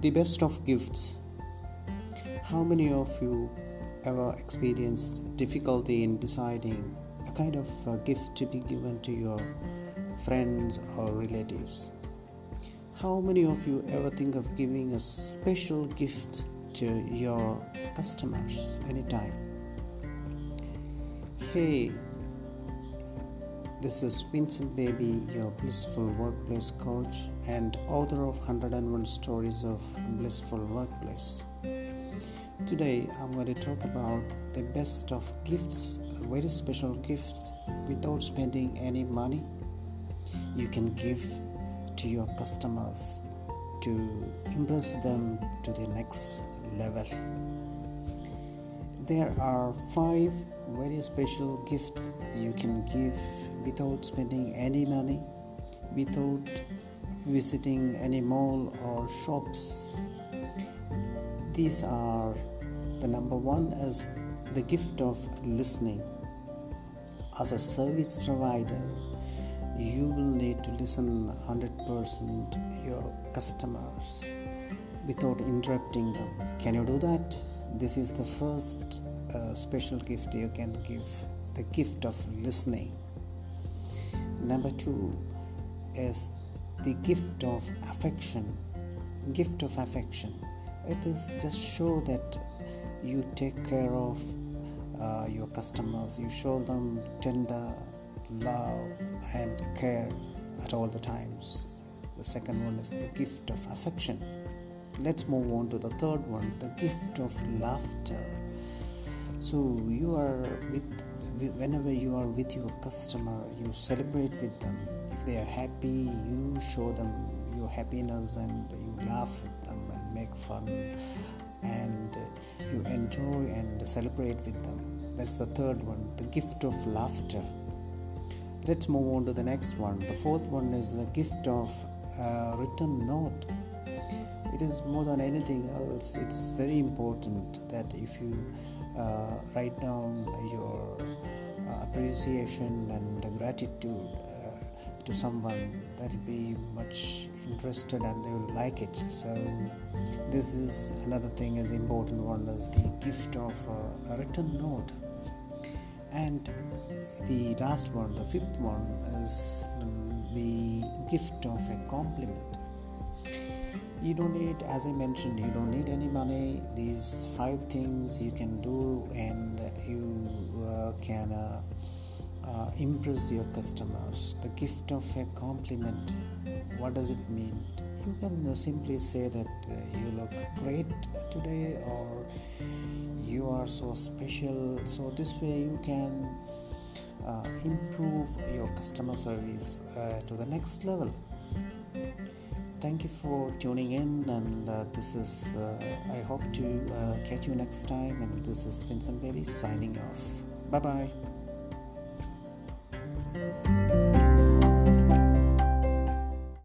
The best of gifts. How many of you ever experienced difficulty in deciding a kind of a gift to be given to your friends or relatives? How many of you ever think of giving a special gift to your customers anytime? Hey, this is Vincent Baby, your blissful workplace coach and author of 101 Stories of Blissful Workplace. Today, I'm going to talk about the best of gifts, a very special gift without spending any money you can give to your customers to impress them to the next level. There are five very special gifts you can give without spending any money, without visiting any mall or shops. These are the number one is the gift of listening. As a service provider, you will need to listen 100% your customers without interrupting them. Can you do that? This is the first uh, special gift you can give the gift of listening. Number two is the gift of affection. Gift of affection. It is just show that you take care of uh, your customers, you show them tender love and care at all the times. The second one is the gift of affection. Let's move on to the third one the gift of laughter. So, you are with whenever you are with your customer, you celebrate with them. If they are happy, you show them your happiness and you laugh with them and make fun and you enjoy and celebrate with them. That's the third one, the gift of laughter. Let's move on to the next one. The fourth one is the gift of a written note. It is more than anything else, it's very important that if you uh, write down your uh, appreciation and gratitude uh, to someone, they'll be much interested and they will like it. So, this is another thing is important one is the gift of a written note and the last one the fifth one is the gift of a compliment you don't need as i mentioned you don't need any money. These five things you can do and you uh, can uh, uh, impress your customers. The gift of a compliment what does it mean? You can simply say that uh, you look great today or you are so special. So this way you can uh, improve your customer service uh, to the next level thank you for tuning in and uh, this is uh, i hope to uh, catch you next time and this is vincent baby signing off. Bye bye